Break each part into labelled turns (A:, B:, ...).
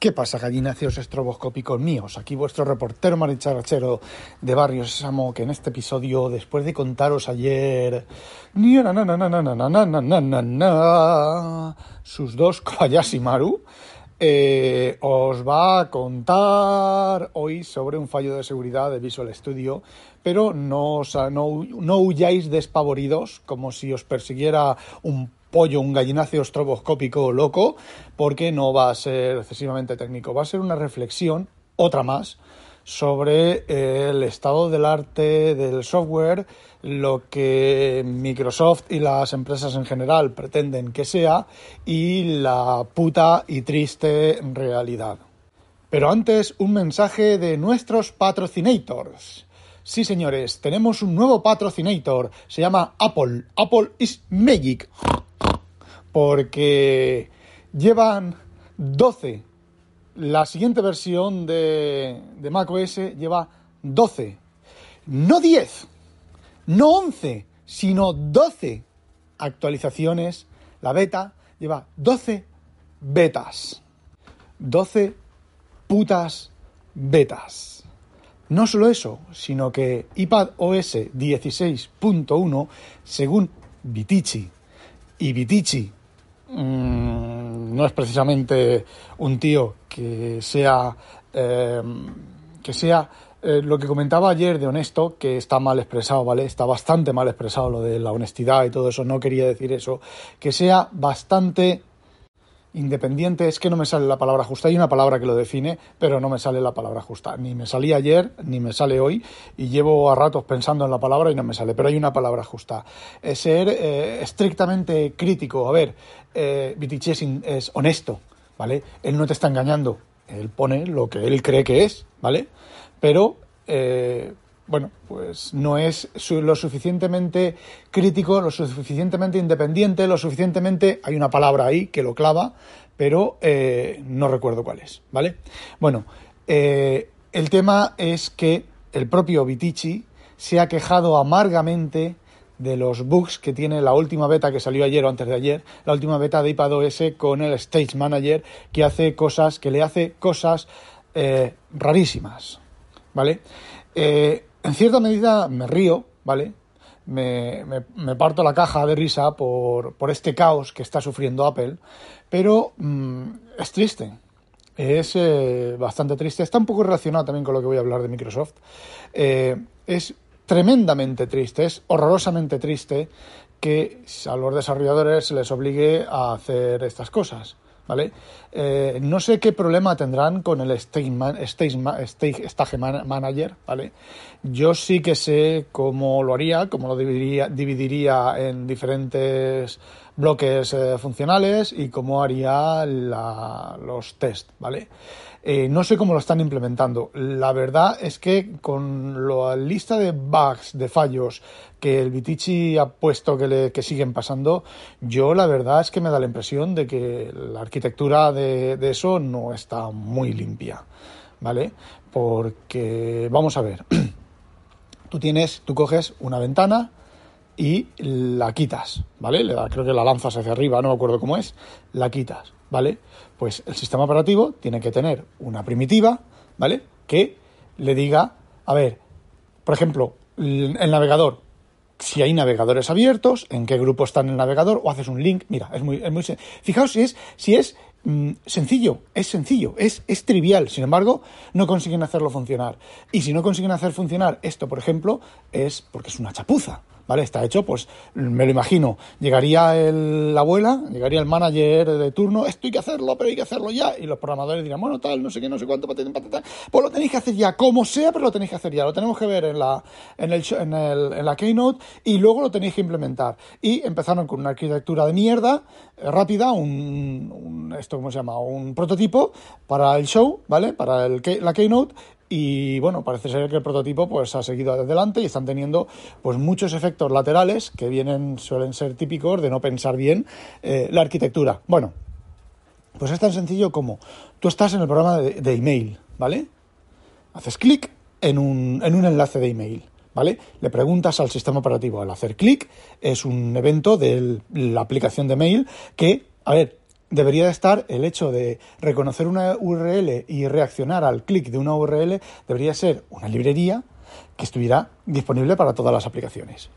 A: ¿Qué pasa, gallináceos estroboscópicos míos? Aquí vuestro reportero maricharachero de Barrio Sésamo, que en este episodio, después de contaros ayer sus dos Kobayashi Maru, eh, os va a contar hoy sobre un fallo de seguridad de Visual Studio, pero no, no, no huyáis despavoridos como si os persiguiera un pollo, un gallináceo estroboscópico loco, porque no va a ser excesivamente técnico. Va a ser una reflexión, otra más, sobre el estado del arte del software, lo que Microsoft y las empresas en general pretenden que sea y la puta y triste realidad. Pero antes, un mensaje de nuestros patrocinators. Sí, señores, tenemos un nuevo patrocinator. Se llama Apple. Apple is Magic porque llevan 12. La siguiente versión de, de macOS lleva 12. No 10, no 11, sino 12 actualizaciones. La beta lleva 12 betas. 12 putas betas. No solo eso, sino que iPad OS 16.1, según Vitici, y Vitici Mm, no es precisamente un tío que sea eh, que sea eh, lo que comentaba ayer de honesto, que está mal expresado, ¿vale? Está bastante mal expresado lo de la honestidad y todo eso, no quería decir eso, que sea bastante Independiente es que no me sale la palabra justa. Hay una palabra que lo define, pero no me sale la palabra justa. Ni me salía ayer, ni me sale hoy, y llevo a ratos pensando en la palabra y no me sale. Pero hay una palabra justa. Es ser eh, estrictamente crítico. A ver, eh, es, honesto, ¿vale? Él no te está engañando. Él pone lo que él cree que es, ¿vale? Pero eh, bueno, pues no es lo suficientemente crítico, lo suficientemente independiente, lo suficientemente, hay una palabra ahí que lo clava, pero eh, no recuerdo cuál es, ¿vale? Bueno, eh, el tema es que el propio Vitici se ha quejado amargamente de los bugs que tiene la última beta que salió ayer o antes de ayer, la última beta de iPadOS con el Stage Manager que hace cosas, que le hace cosas eh, rarísimas, ¿vale? En cierta medida me río, ¿vale? Me, me, parto la caja de risa por, por, este caos que está sufriendo Apple, pero mm, es triste. Es eh, bastante triste. Está un poco relacionado también con lo que voy a hablar de Microsoft. Eh, es tremendamente triste, es horrorosamente triste que a los desarrolladores se les obligue a hacer estas cosas. ¿Vale? Eh, no sé qué problema tendrán con el Stage, stage, Manager, ¿vale? Yo sí que sé cómo lo haría, cómo lo dividiría, dividiría en diferentes bloques eh, funcionales y cómo haría los test, ¿vale? Eh, no sé cómo lo están implementando. La verdad es que con la lista de bugs, de fallos que el Vitici ha puesto que, le, que siguen pasando, yo la verdad es que me da la impresión de que la arquitectura de, de eso no está muy limpia, ¿vale? Porque, vamos a ver, tú tienes, tú coges una ventana, y la quitas, ¿vale? creo que la lanzas hacia arriba, no me acuerdo cómo es, la quitas, ¿vale? Pues el sistema operativo tiene que tener una primitiva, ¿vale? Que le diga, a ver, por ejemplo, el navegador, si hay navegadores abiertos, en qué grupo está en el navegador, o haces un link, mira, es muy, es muy fijaos si es, si es mm, sencillo, es sencillo, es, es trivial, sin embargo, no consiguen hacerlo funcionar. Y si no consiguen hacer funcionar esto, por ejemplo, es porque es una chapuza, ¿vale? Está hecho, pues me lo imagino. Llegaría el, la abuela, llegaría el manager de turno, esto hay que hacerlo, pero hay que hacerlo ya. Y los programadores dirán, bueno, tal, no sé qué, no sé cuánto, patata, patata. Pues lo tenéis que hacer ya, como sea, pero lo tenéis que hacer ya. Lo tenemos que ver en la, en el, en la Keynote y luego lo tenéis que implementar. Y empezaron con una arquitectura de mierda, eh, rápida, un, un, esto, ¿cómo se llama? Un prototipo para el show, ¿vale? Para el, la Keynote y bueno, parece ser que el prototipo pues ha seguido adelante y están teniendo pues muchos efectos laterales que vienen, suelen ser típicos de no pensar bien eh, la arquitectura. Bueno, pues es tan sencillo como tú estás en el programa de, de email, ¿vale? Haces clic en un, en un enlace de email. ¿Vale? Le preguntas al sistema operativo. Al hacer clic es un evento de la aplicación de mail que, a ver, debería de estar el hecho de reconocer una URL y reaccionar al clic de una URL, debería ser una librería que estuviera disponible para todas las aplicaciones.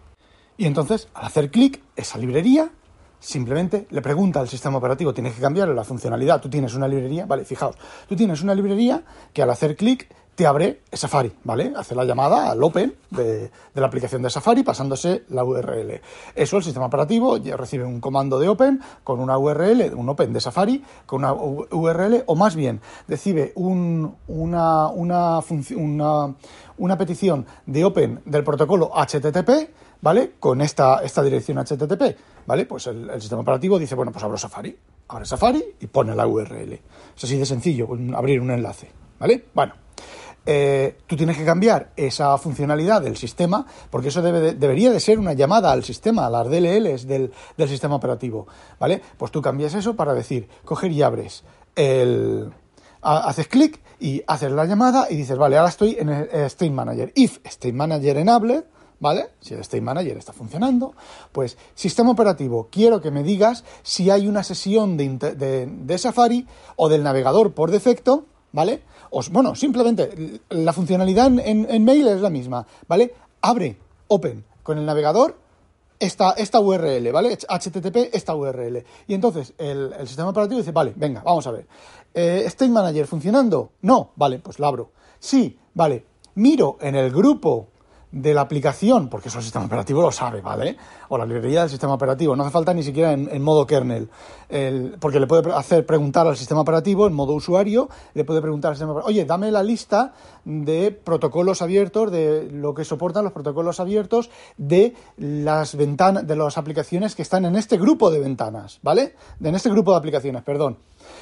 A: Y entonces, al hacer clic, esa librería simplemente le pregunta al sistema operativo, tienes que cambiar la funcionalidad, tú tienes una librería, vale, fijaos, tú tienes una librería que al hacer clic te abre Safari, ¿vale? Hace la llamada al Open de, la aplicación de Safari pasándose la URL. Eso el sistema operativo recibe un comando de Open con una URL, un Open de Safari con una URL, o más bien recibe un, una, una, una, una petición de Open del protocolo HTTP, ¿vale? Con esta, esta dirección HTTP, ¿vale? Pues el, el, sistema operativo dice, bueno, pues abro Safari, abre Safari y pone la URL. Es así de sencillo, abrir un enlace, ¿vale? Bueno, eh, tú tienes que cambiar esa funcionalidad del sistema, porque eso debe debería de ser una llamada al sistema, a las DLLs del, sistema operativo, ¿vale? Pues tú cambias eso para decir, coger y abres el... haces clic y haces la llamada y dices, vale, ahora estoy en el State Manager. If State Manager enable, ¿vale? Si el State Manager está funcionando, pues sistema operativo, quiero que me digas si hay una sesión de, de Safari o del navegador por defecto, ¿vale? bueno, simplemente la funcionalidad en, mail es la misma, ¿vale? Abre, open, con el navegador esta, esta URL, ¿vale? HTTP, esta URL. Y entonces el, sistema operativo dice, vale, venga, vamos a ver. Eh, ¿State Manager funcionando? No, vale, pues lo abro. Sí, vale. Miro en el grupo de la aplicación, porque eso el sistema operativo lo sabe, ¿vale? O la librería del sistema operativo, no hace falta ni siquiera en, modo kernel, el, porque le puede hacer preguntar al sistema operativo en modo usuario, le puede preguntar al sistema operativo, oye, dame la lista de protocolos abiertos, de lo que soportan los protocolos abiertos de las ventanas, de las aplicaciones que están en este grupo de ventanas, ¿vale? En este grupo de aplicaciones, perdón.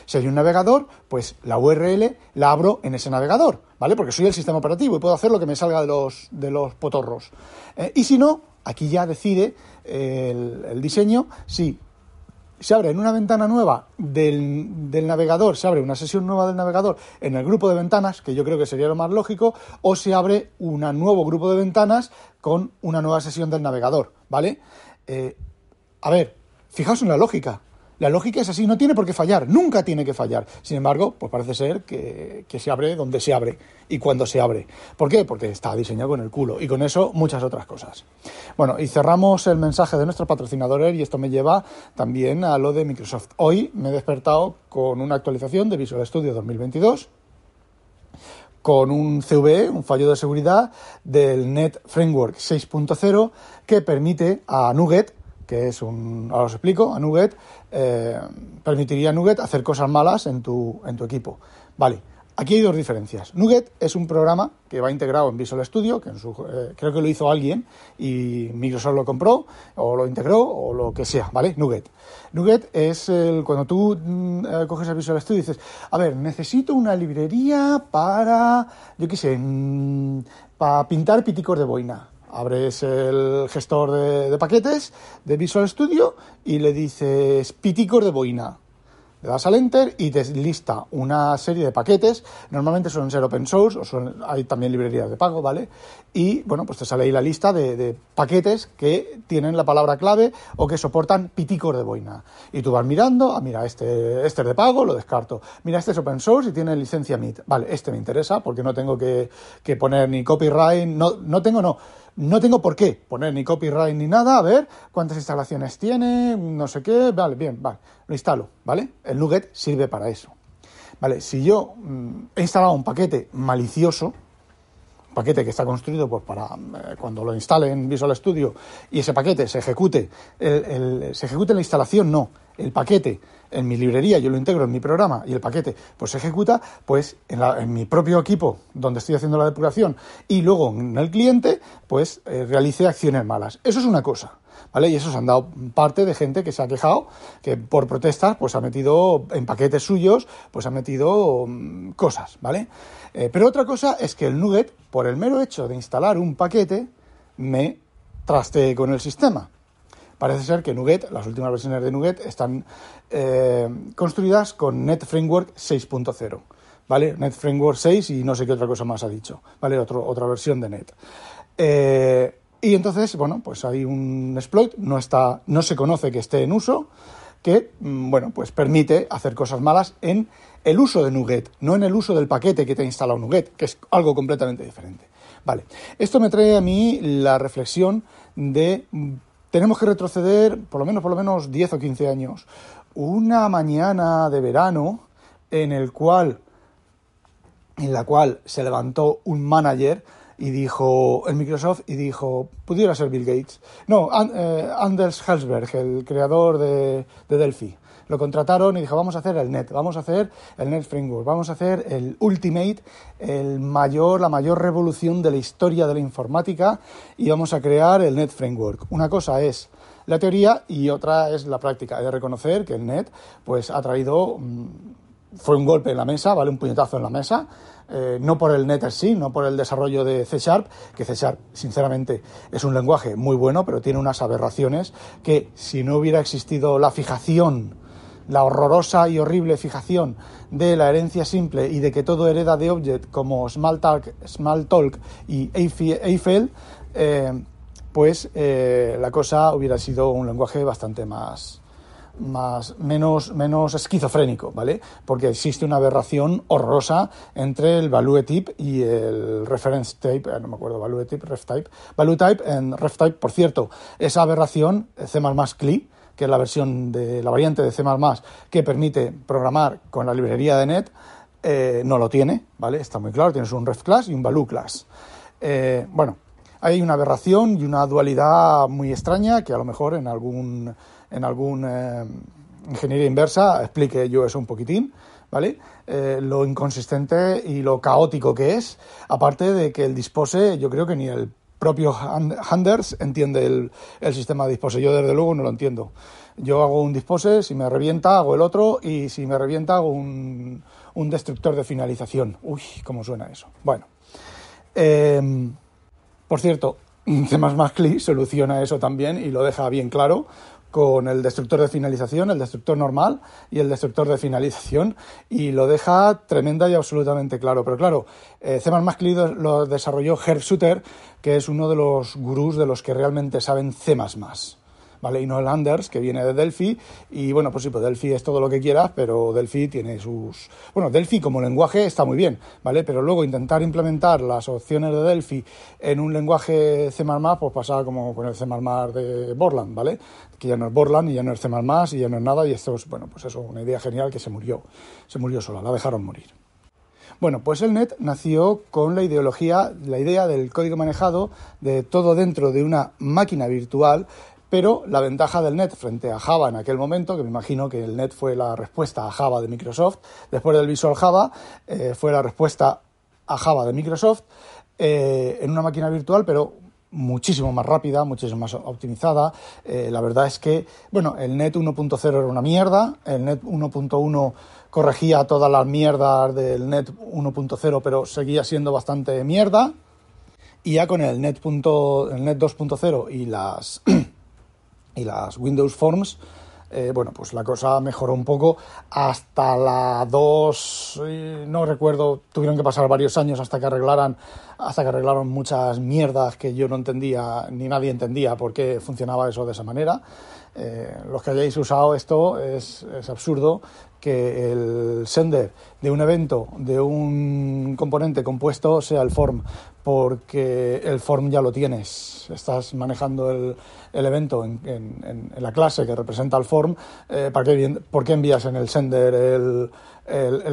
A: Si hay un navegador, pues la URL la abro en ese navegador, ¿vale? Porque soy el sistema operativo y puedo hacer lo que me salga de los, de los potorros. Eh, y si no, aquí ya decide el, el diseño si se abre en una ventana nueva del, del, navegador, se abre una sesión nueva del navegador en el grupo de ventanas, que yo creo que sería lo más lógico, o se abre un nuevo grupo de ventanas con una nueva sesión del navegador, ¿vale? Eh, a ver, fijaos en la lógica. La lógica es así, no tiene por qué fallar, nunca tiene que fallar. Sin embargo, pues parece ser que, se abre donde se abre y cuando se abre. ¿Por qué? Porque está diseñado con el culo y con eso muchas otras cosas. Bueno, y cerramos el mensaje de nuestros patrocinadores y esto me lleva también a lo de Microsoft. Hoy me he despertado con una actualización de Visual Studio 2022 con un CVE, un fallo de seguridad del Net Framework 6.0 que permite a Nugget que es un, ahora os explico, a Nugget, eh, permitiría a Nugget hacer cosas malas en tu, en tu equipo. Vale, aquí hay dos diferencias. Nugget es un programa que va integrado en Visual Studio, que en su, eh, creo que lo hizo alguien y Microsoft lo compró o lo integró o lo que sea, ¿vale? Nugget. Nugget es el, cuando tú mm, eh, coges el Visual Studio y dices, a ver, necesito una librería para, yo qué sé, mm, para pintar piticos de boina abres el gestor de, paquetes de Visual Studio y le dices piticos de boina. Le das al enter y te lista una serie de paquetes. Normalmente suelen ser open source o hay también librerías de pago, ¿vale? Y bueno, pues te sale ahí la lista de, paquetes que tienen la palabra clave o que soportan piticos de boina. Y tú vas mirando, ah, mira, este, este es de pago, lo descarto. Mira, este es open source y tiene licencia MIT. Vale, este me interesa porque no tengo que, que poner ni copyright, no, no tengo, no no tengo por qué poner ni copyright ni nada, a ver cuántas instalaciones tiene, no sé qué, vale, bien, vale, lo instalo, ¿vale? El Nugget sirve para eso. Vale, si yo mm, he instalado un paquete malicioso, paquete que está construido pues, para eh, cuando lo instale en Visual Studio y ese paquete se ejecute, se ejecute la instalación, no, el paquete en mi librería, yo lo integro en mi programa y el paquete pues se ejecuta, pues en, mi propio equipo donde estoy haciendo la depuración y luego en el cliente, pues eh, realice acciones malas. Eso es una cosa. ¿Vale? Y eso se han dado parte de gente que se ha quejado, que por protestas, pues ha metido en paquetes suyos, pues ha metido mm, cosas, ¿vale? Eh, pero otra cosa es que el Nugget, por el mero hecho de instalar un paquete, me traste con el sistema. Parece ser que Nuget, las últimas versiones de Nuget, están eh, construidas con Net Framework 6.0. ¿Vale? Net Framework 6 y no sé qué otra cosa más ha dicho. ¿Vale? otra versión de Net. Eh, y entonces, bueno, pues hay un exploit, no, está, no se conoce que esté en uso, que, mm, bueno, pues permite hacer cosas malas en el uso de Nuget, no en el uso del paquete que te ha instalado Nuget, que es algo completamente diferente. Vale, esto me trae a mí la reflexión de tenemos que retroceder por lo menos, por lo menos 10 o 15 años. Una mañana de verano en el cual en la cual se levantó un manager y dijo en Microsoft y dijo pudiera ser Bill Gates no eh, Anders Helsberg el creador de, de Delphi lo contrataron y dijo, vamos a hacer el Net, vamos a hacer el Net Framework, vamos a hacer el Ultimate, el mayor, la mayor revolución de la historia de la informática y vamos a crear el Net Framework. Una cosa es la teoría y otra es la práctica. He de reconocer que el Net pues ha traído mm, fue un golpe en la mesa, ¿vale? Un puñetazo en la mesa, eh, no por el Net sí, no por el desarrollo de C Sharp, que C Sharp, sinceramente, es un lenguaje muy bueno, pero tiene unas aberraciones que si no hubiera existido la fijación la horrorosa y horrible fijación de la herencia simple y de que todo hereda de object como Smalltalk, Smalltalk y Eiffel, eh, pues eh, la cosa hubiera sido un lenguaje bastante más, más menos, menos esquizofrénico, ¿vale? Porque existe una aberración horrorosa entre el value type y el reference type, eh, no me acuerdo, value type, ref type, value type en ref type, por cierto, esa aberración C++ CLI que es la versión de la variante de C++ que permite programar con la librería de net, eh, no lo tiene, ¿vale? Está muy claro, tienes un ref class y un value class. Eh, bueno, hay una aberración y una dualidad muy extraña que a lo mejor en algún en algún eh, ingeniería inversa explique yo eso un poquitín, ¿vale? lo inconsistente y lo caótico que es, aparte de que el dispose, yo creo que ni el propio Handers entiende el, sistema de dispose. Yo, desde luego, no lo entiendo. Yo hago un dispose, si me revienta, hago el otro, y si me revienta, hago un, destructor de finalización. Uy, cómo suena eso. Bueno. Em, por cierto, C++ CLI soluciona eso también y lo deja bien claro con el destructor de finalización, el destructor normal y el destructor de finalización y lo deja tremenda y absolutamente claro. Pero claro, eh, C++ lo desarrolló Herb Suter, que es uno de los gurús de los que realmente saben C++. ¿Vale? Y no Anders, que viene de Delphi. Y bueno, pues sí, pues Delphi es todo lo que quieras, pero Delphi tiene sus... Bueno, Delphi como lenguaje está muy bien, ¿vale? Pero luego intentar implementar las opciones de Delphi en un lenguaje C++, pues pasa como con el C++ de Borland, ¿vale? Que ya no es Borland y ya no es C++ y ya no es nada y esto es, bueno, pues eso, una idea genial que se murió, se murió sola, la dejaron morir. Bueno, pues el NET nació con la ideología, la idea del código manejado de todo dentro de una máquina virtual pero la ventaja del NET frente a Java en aquel momento, que me imagino que el NET fue la respuesta a Java de Microsoft, después del Visual Java, eh, fue la respuesta a Java de Microsoft eh, en una máquina virtual, pero muchísimo más rápida, muchísimo más optimizada. Eh, la verdad es que, bueno, el NET 1.0 era una mierda, el NET 1.1 corregía todas las mierdas del NET 1.0, pero seguía siendo bastante mierda. Y ya con el NET, el NET 2.0 y las y las Windows Forms, eh, bueno, pues la cosa mejoró un poco hasta la 2, eh, no recuerdo, tuvieron que pasar varios años hasta que arreglaran, hasta que arreglaron muchas mierdas que yo no entendía, ni nadie entendía por qué funcionaba eso de esa manera. Eh, los que hayáis usado esto es, es absurdo que el sender de un evento, de un componente compuesto, sea el form, porque el form ya lo tienes. Estás manejando el, evento en, en, en, la clase que representa el form. Eh, ¿para qué, ¿Por qué envías en el sender el,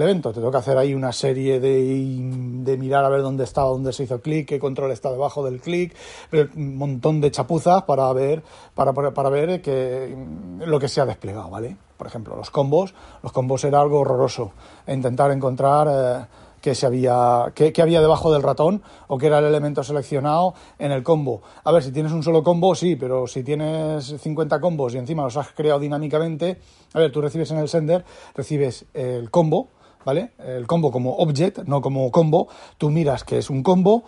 A: evento? Te toca hacer ahí una serie de, de mirar a ver dónde está, dónde se hizo clic, qué control está debajo del clic, un montón de chapuzas para ver, para, para ver que, lo que se ha desplegado, ¿vale? Por ejemplo, los combos. Los combos era algo horroroso. E intentar encontrar eh, qué, se había, qué, había debajo del ratón o qué era el elemento seleccionado en el combo. A ver, si tienes un solo combo, sí, pero si tienes 50 combos y encima los has creado dinámicamente, a ver, tú recibes en el sender, recibes el combo El combo como object, no como combo. Tú miras que es un combo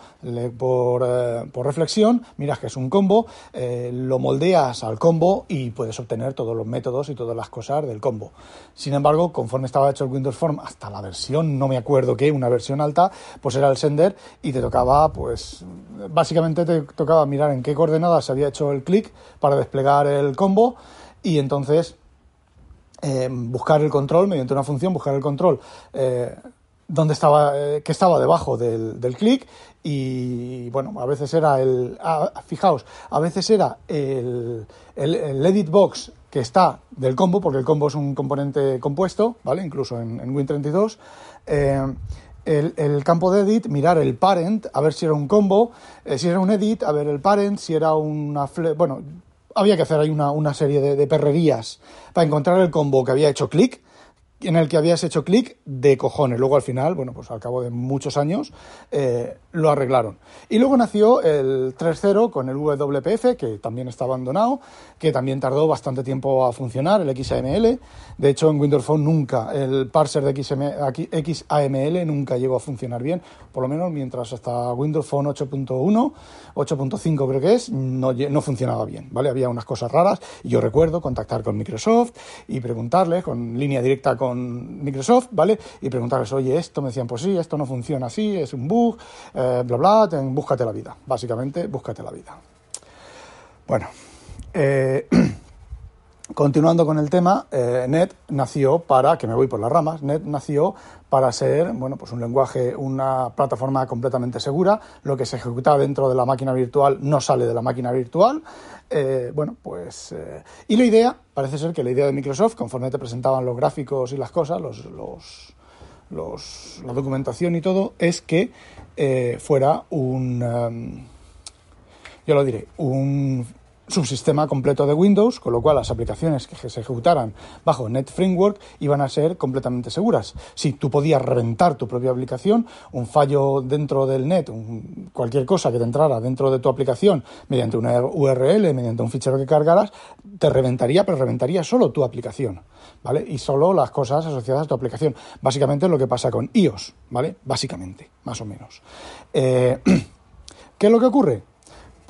A: por, eh, por reflexión, miras que es un combo, eh, lo moldeas al combo y puedes obtener todos los métodos y todas las cosas del combo. Sin embargo, conforme estaba hecho el Windows Form hasta la versión, no me acuerdo qué, una versión alta, pues era el sender y te tocaba, pues, básicamente te tocaba mirar en qué coordenadas se había hecho el clic para desplegar el combo y entonces eh, buscar el control mediante una función, buscar el control eh, donde estaba, eh, que estaba debajo del, del clic y bueno, a veces era el, fijaos, a veces era el, el, edit box que está del combo, porque el combo es un componente compuesto, ¿vale? Incluso en, en Win32. Eh, el, el, campo de edit, mirar el parent, a ver si era un combo, eh, si era un edit, a ver el parent, si era una... Bueno, había que hacer ahí una, una serie de, de, perrerías para encontrar el combo que había hecho clic en el que habías hecho clic de cojones. Luego al final, bueno, pues al cabo de muchos años, eh, lo arreglaron. Y luego nació el 3.0 con el WPF, que también está abandonado, que también tardó bastante tiempo a funcionar, el XAML. De hecho, en Windows Phone nunca, el parser de XAML nunca llegó a funcionar bien, por lo menos mientras hasta Windows Phone 8.1, 8.5 creo que es, no, funcionaba bien, ¿vale? Había unas cosas raras. Yo recuerdo contactar con Microsoft y preguntarles con línea directa con Microsoft, ¿vale? Y preguntarles, oye, esto, me decían, pues sí, esto no funciona así, es un bug, eh, bla, bla, búscate la vida. Básicamente, búscate la vida. Bueno, eh, continuando con el tema, eh, Net nació para, que me voy por las ramas, Net nació para ser, bueno, pues un lenguaje, una plataforma completamente segura. Lo que se ejecuta dentro de la máquina virtual no sale de la máquina virtual. Eh, bueno, pues... Eh, y la idea, parece ser que la idea de Microsoft, conforme te presentaban los gráficos y las cosas, los, los, los la documentación y todo, es que fuera un... Um, yo lo diré, un subsistema completo de Windows, con lo cual las aplicaciones que se ejecutaran bajo Net Framework iban a ser completamente seguras. Si tú podías reventar tu propia aplicación, un fallo dentro del net, un, cualquier cosa que te entrara dentro de tu aplicación mediante una URL, mediante un fichero que cargaras, te reventaría, pero reventaría solo tu aplicación, ¿vale? Y solo las cosas asociadas a tu aplicación. Básicamente lo que pasa con iOS, ¿vale? Básicamente, más o menos. Eh, ¿Qué es lo que ocurre?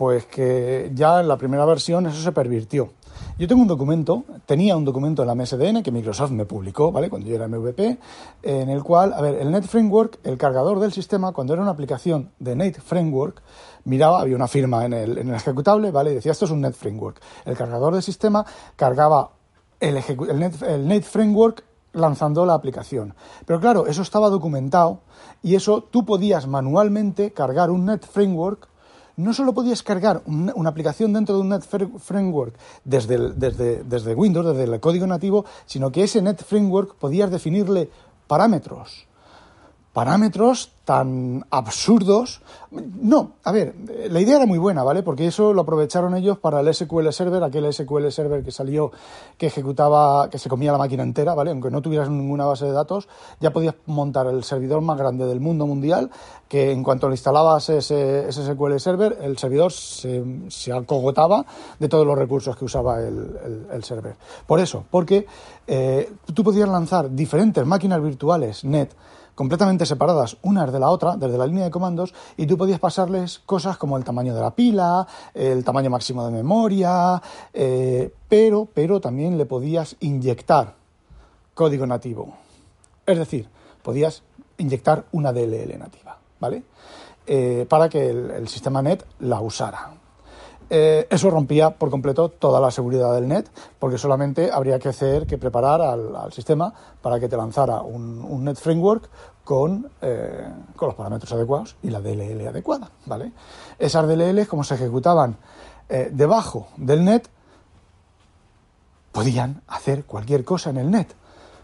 A: Pues que ya en la primera versión eso se pervirtió. Yo tengo un documento, tenía un documento en la MSDN que Microsoft me publicó, ¿vale? Cuando yo era MVP, en el cual, a ver, el Net Framework, el cargador del sistema, cuando era una aplicación de Net Framework, miraba, había una firma en el, en el ejecutable, ¿vale? Y decía, esto es un Net Framework. El cargador del sistema cargaba el, el, el Net Framework lanzando la aplicación. Pero claro, eso estaba documentado y eso tú podías manualmente cargar un Net Framework no solo podías cargar una, aplicación dentro de un Net Framework desde, desde Windows, desde el código nativo, sino que ese Net Framework podías definirle parámetros. Parámetros tan absurdos. No, a ver, la idea era muy buena, ¿vale? Porque eso lo aprovecharon ellos para el SQL Server, aquel SQL Server que salió, que ejecutaba, que se comía la máquina entera, ¿vale? Aunque no tuvieras ninguna base de datos, ya podías montar el servidor más grande del mundo mundial, que en cuanto le instalabas ese, SQL Server, el servidor se, se acogotaba de todos los recursos que usaba el, el, el server. Por eso, porque eh, tú podías lanzar diferentes máquinas virtuales net, completamente separadas unas de la otra, desde la línea de comandos, y tú podías pasarles cosas como el tamaño de la pila, el tamaño máximo de memoria, eh, pero, pero también le podías inyectar código nativo. Es decir, podías inyectar una DLL nativa, ¿vale? Eh, para que el, el, sistema NET la usara. Eh, eso rompía por completo toda la seguridad del net, porque solamente habría que hacer que preparar al, sistema para que te lanzara un, net framework con, eh, con, los parámetros adecuados y la DLL adecuada. ¿vale? Esas DLL, como se ejecutaban eh, debajo del net, podían hacer cualquier cosa en el net.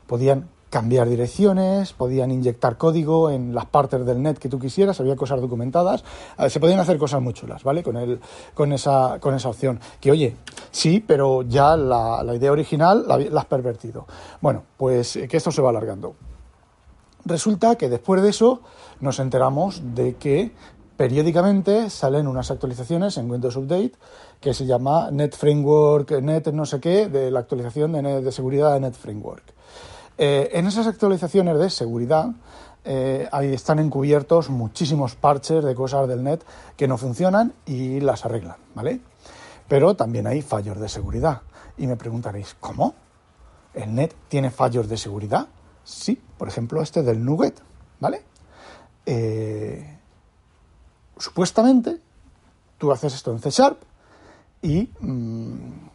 A: Podían cambiar direcciones, podían inyectar código en las partes del net que tú quisieras, había cosas documentadas, se podían hacer cosas muy chulas, ¿vale? Con, el, con, esa, con esa opción. Que oye, sí, pero ya la, idea original la, has pervertido. Bueno, pues eh, que esto se va alargando. Resulta que después de eso nos enteramos de que periódicamente salen unas actualizaciones en Windows Update que se llama Net Framework, Net no sé qué, de la actualización de, de seguridad de Net Framework. Eh, en esas actualizaciones de seguridad eh, ahí están encubiertos muchísimos parches de cosas del net que no funcionan y las arreglan, ¿vale? Pero también hay fallos de seguridad. Y me preguntaréis, ¿cómo? ¿El net tiene fallos de seguridad? Sí, por ejemplo, este del Nugget, ¿vale? Eh, supuestamente, tú haces esto en C Sharp y mm,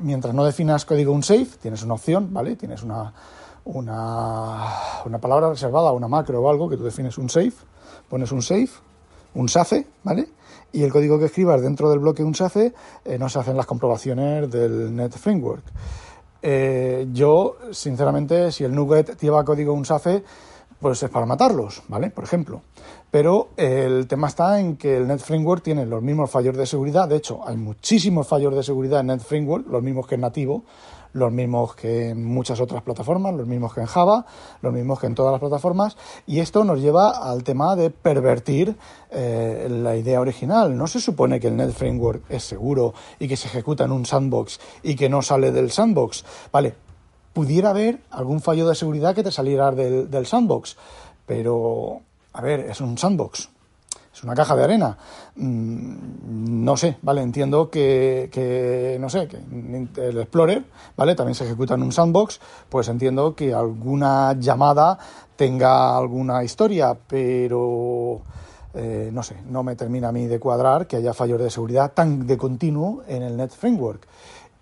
A: mientras no definas código unsafe, tienes una opción, ¿vale? Tienes una, una, una palabra reservada, una macro o algo, que tú defines un safe, pones un safe, un SACE, ¿vale? Y el código que escribas dentro del bloque un SACE eh, no se hacen las comprobaciones del Net Framework. Eh, yo, sinceramente, si el Nugget lleva código un SACE, pues es para matarlos, ¿vale? Por ejemplo. Pero el tema está en que el Net Framework tiene los mismos fallos de seguridad. De hecho, hay muchísimos fallos de seguridad en Net Framework, los mismos que en nativo los mismos que en muchas otras plataformas, los mismos que en Java, los mismos que en todas las plataformas, y esto nos lleva al tema de pervertir eh, la idea original. No se supone que el Net Framework es seguro y que se ejecuta en un sandbox y que no sale del sandbox. Vale, pudiera haber algún fallo de seguridad que te saliera del, del sandbox, pero, a ver, es un sandbox es una caja de arena. Mm, no sé, ¿vale? Entiendo que, no sé, que el Explorer, ¿vale? También se ejecuta en un sandbox, pues entiendo que alguna llamada tenga alguna historia, pero... Eh, no sé, no me termina a mí de cuadrar que haya fallos de seguridad tan de continuo en el Net Framework.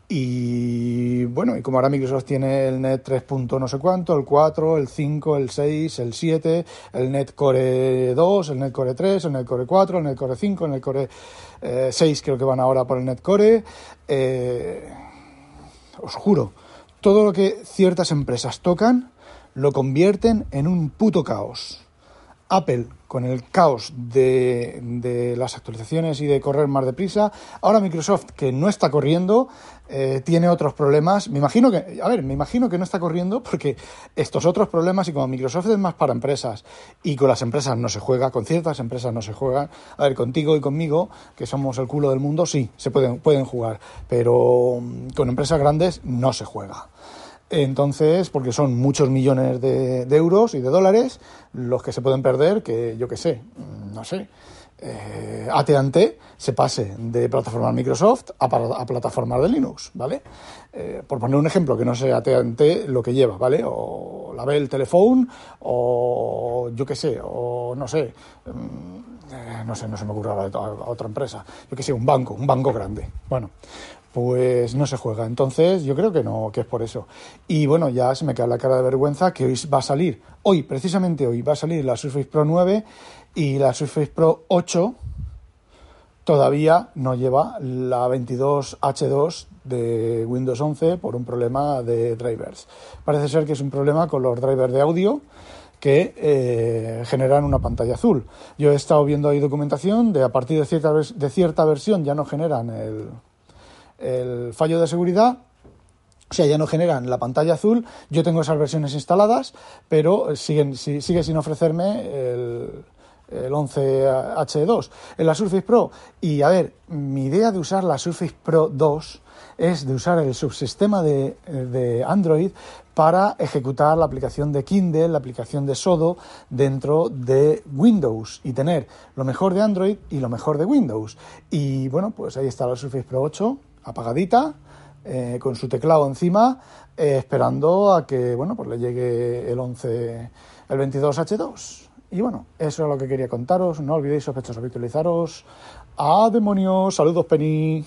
A: Y bueno, y como ahora Microsoft tiene el Net 3. no sé cuánto, el 4, el 5, el 6, el 7, el Net Core 2, el Net Core 3, el Net Core 4, el Net Core 5, el Net Core 6 eh, creo que van ahora por el Net Core. Eh, os juro, todo lo que ciertas empresas tocan lo convierten en un puto caos. Apple con el caos de, las actualizaciones y de correr más deprisa. Ahora Microsoft, que no está corriendo, eh, tiene otros problemas. Me imagino que, a ver, me imagino que no está corriendo porque estos otros problemas, y como Microsoft es más para empresas, y con las empresas no se juega, con ciertas empresas no se juega, a ver, contigo y conmigo, que somos el culo del mundo, sí, se pueden, pueden jugar, pero mm, con empresas grandes no se juega. Entonces, porque son muchos millones de, euros y de dólares los que se pueden perder, que yo qué sé, no sé, eh, AT&T se pase de plataformas Microsoft a, a de Linux, ¿vale? Eh, por poner un ejemplo, que no sea AT&T lo que lleva, ¿vale? O la Bell Telephone, o yo qué sé, o no sé, mm, eh, no sé, no se me ocurre a otra empresa, yo qué sé, un banco, un banco grande. Bueno, pues no se juega. Entonces, yo creo que no, que es por eso. Y bueno, ya se me queda la cara de vergüenza que hoy va a salir, hoy, precisamente hoy, va a salir la Surface Pro 9 y la Surface Pro 8 todavía no lleva la 22H2 de Windows 11 por un problema de drivers. Parece ser que es un problema con los drivers de audio que eh, generan una pantalla azul. Yo he estado viendo ahí documentación de a partir de cierta, de cierta versión ya no generan el, el fallo de seguridad sea, ya no generan la pantalla azul. Yo tengo esas versiones instaladas, pero siguen, sigue sin ofrecerme el, el 11H2 en la Surface Pro. Y a ver, mi idea de usar la Surface Pro 2 es de usar el subsistema de, de, Android para ejecutar la aplicación de Kindle, la aplicación de Sodo dentro de Windows y tener lo mejor de Android y lo mejor de Windows. Y bueno, pues ahí está la Surface Pro 8 apagadita, eh, con su teclado encima, eh, esperando a que bueno, pues le llegue el 11, el 22H2. Y bueno, eso es lo que quería contaros. No olvidéis sospechosos habitualizaros. ¡A demonios! Saludos, Penny.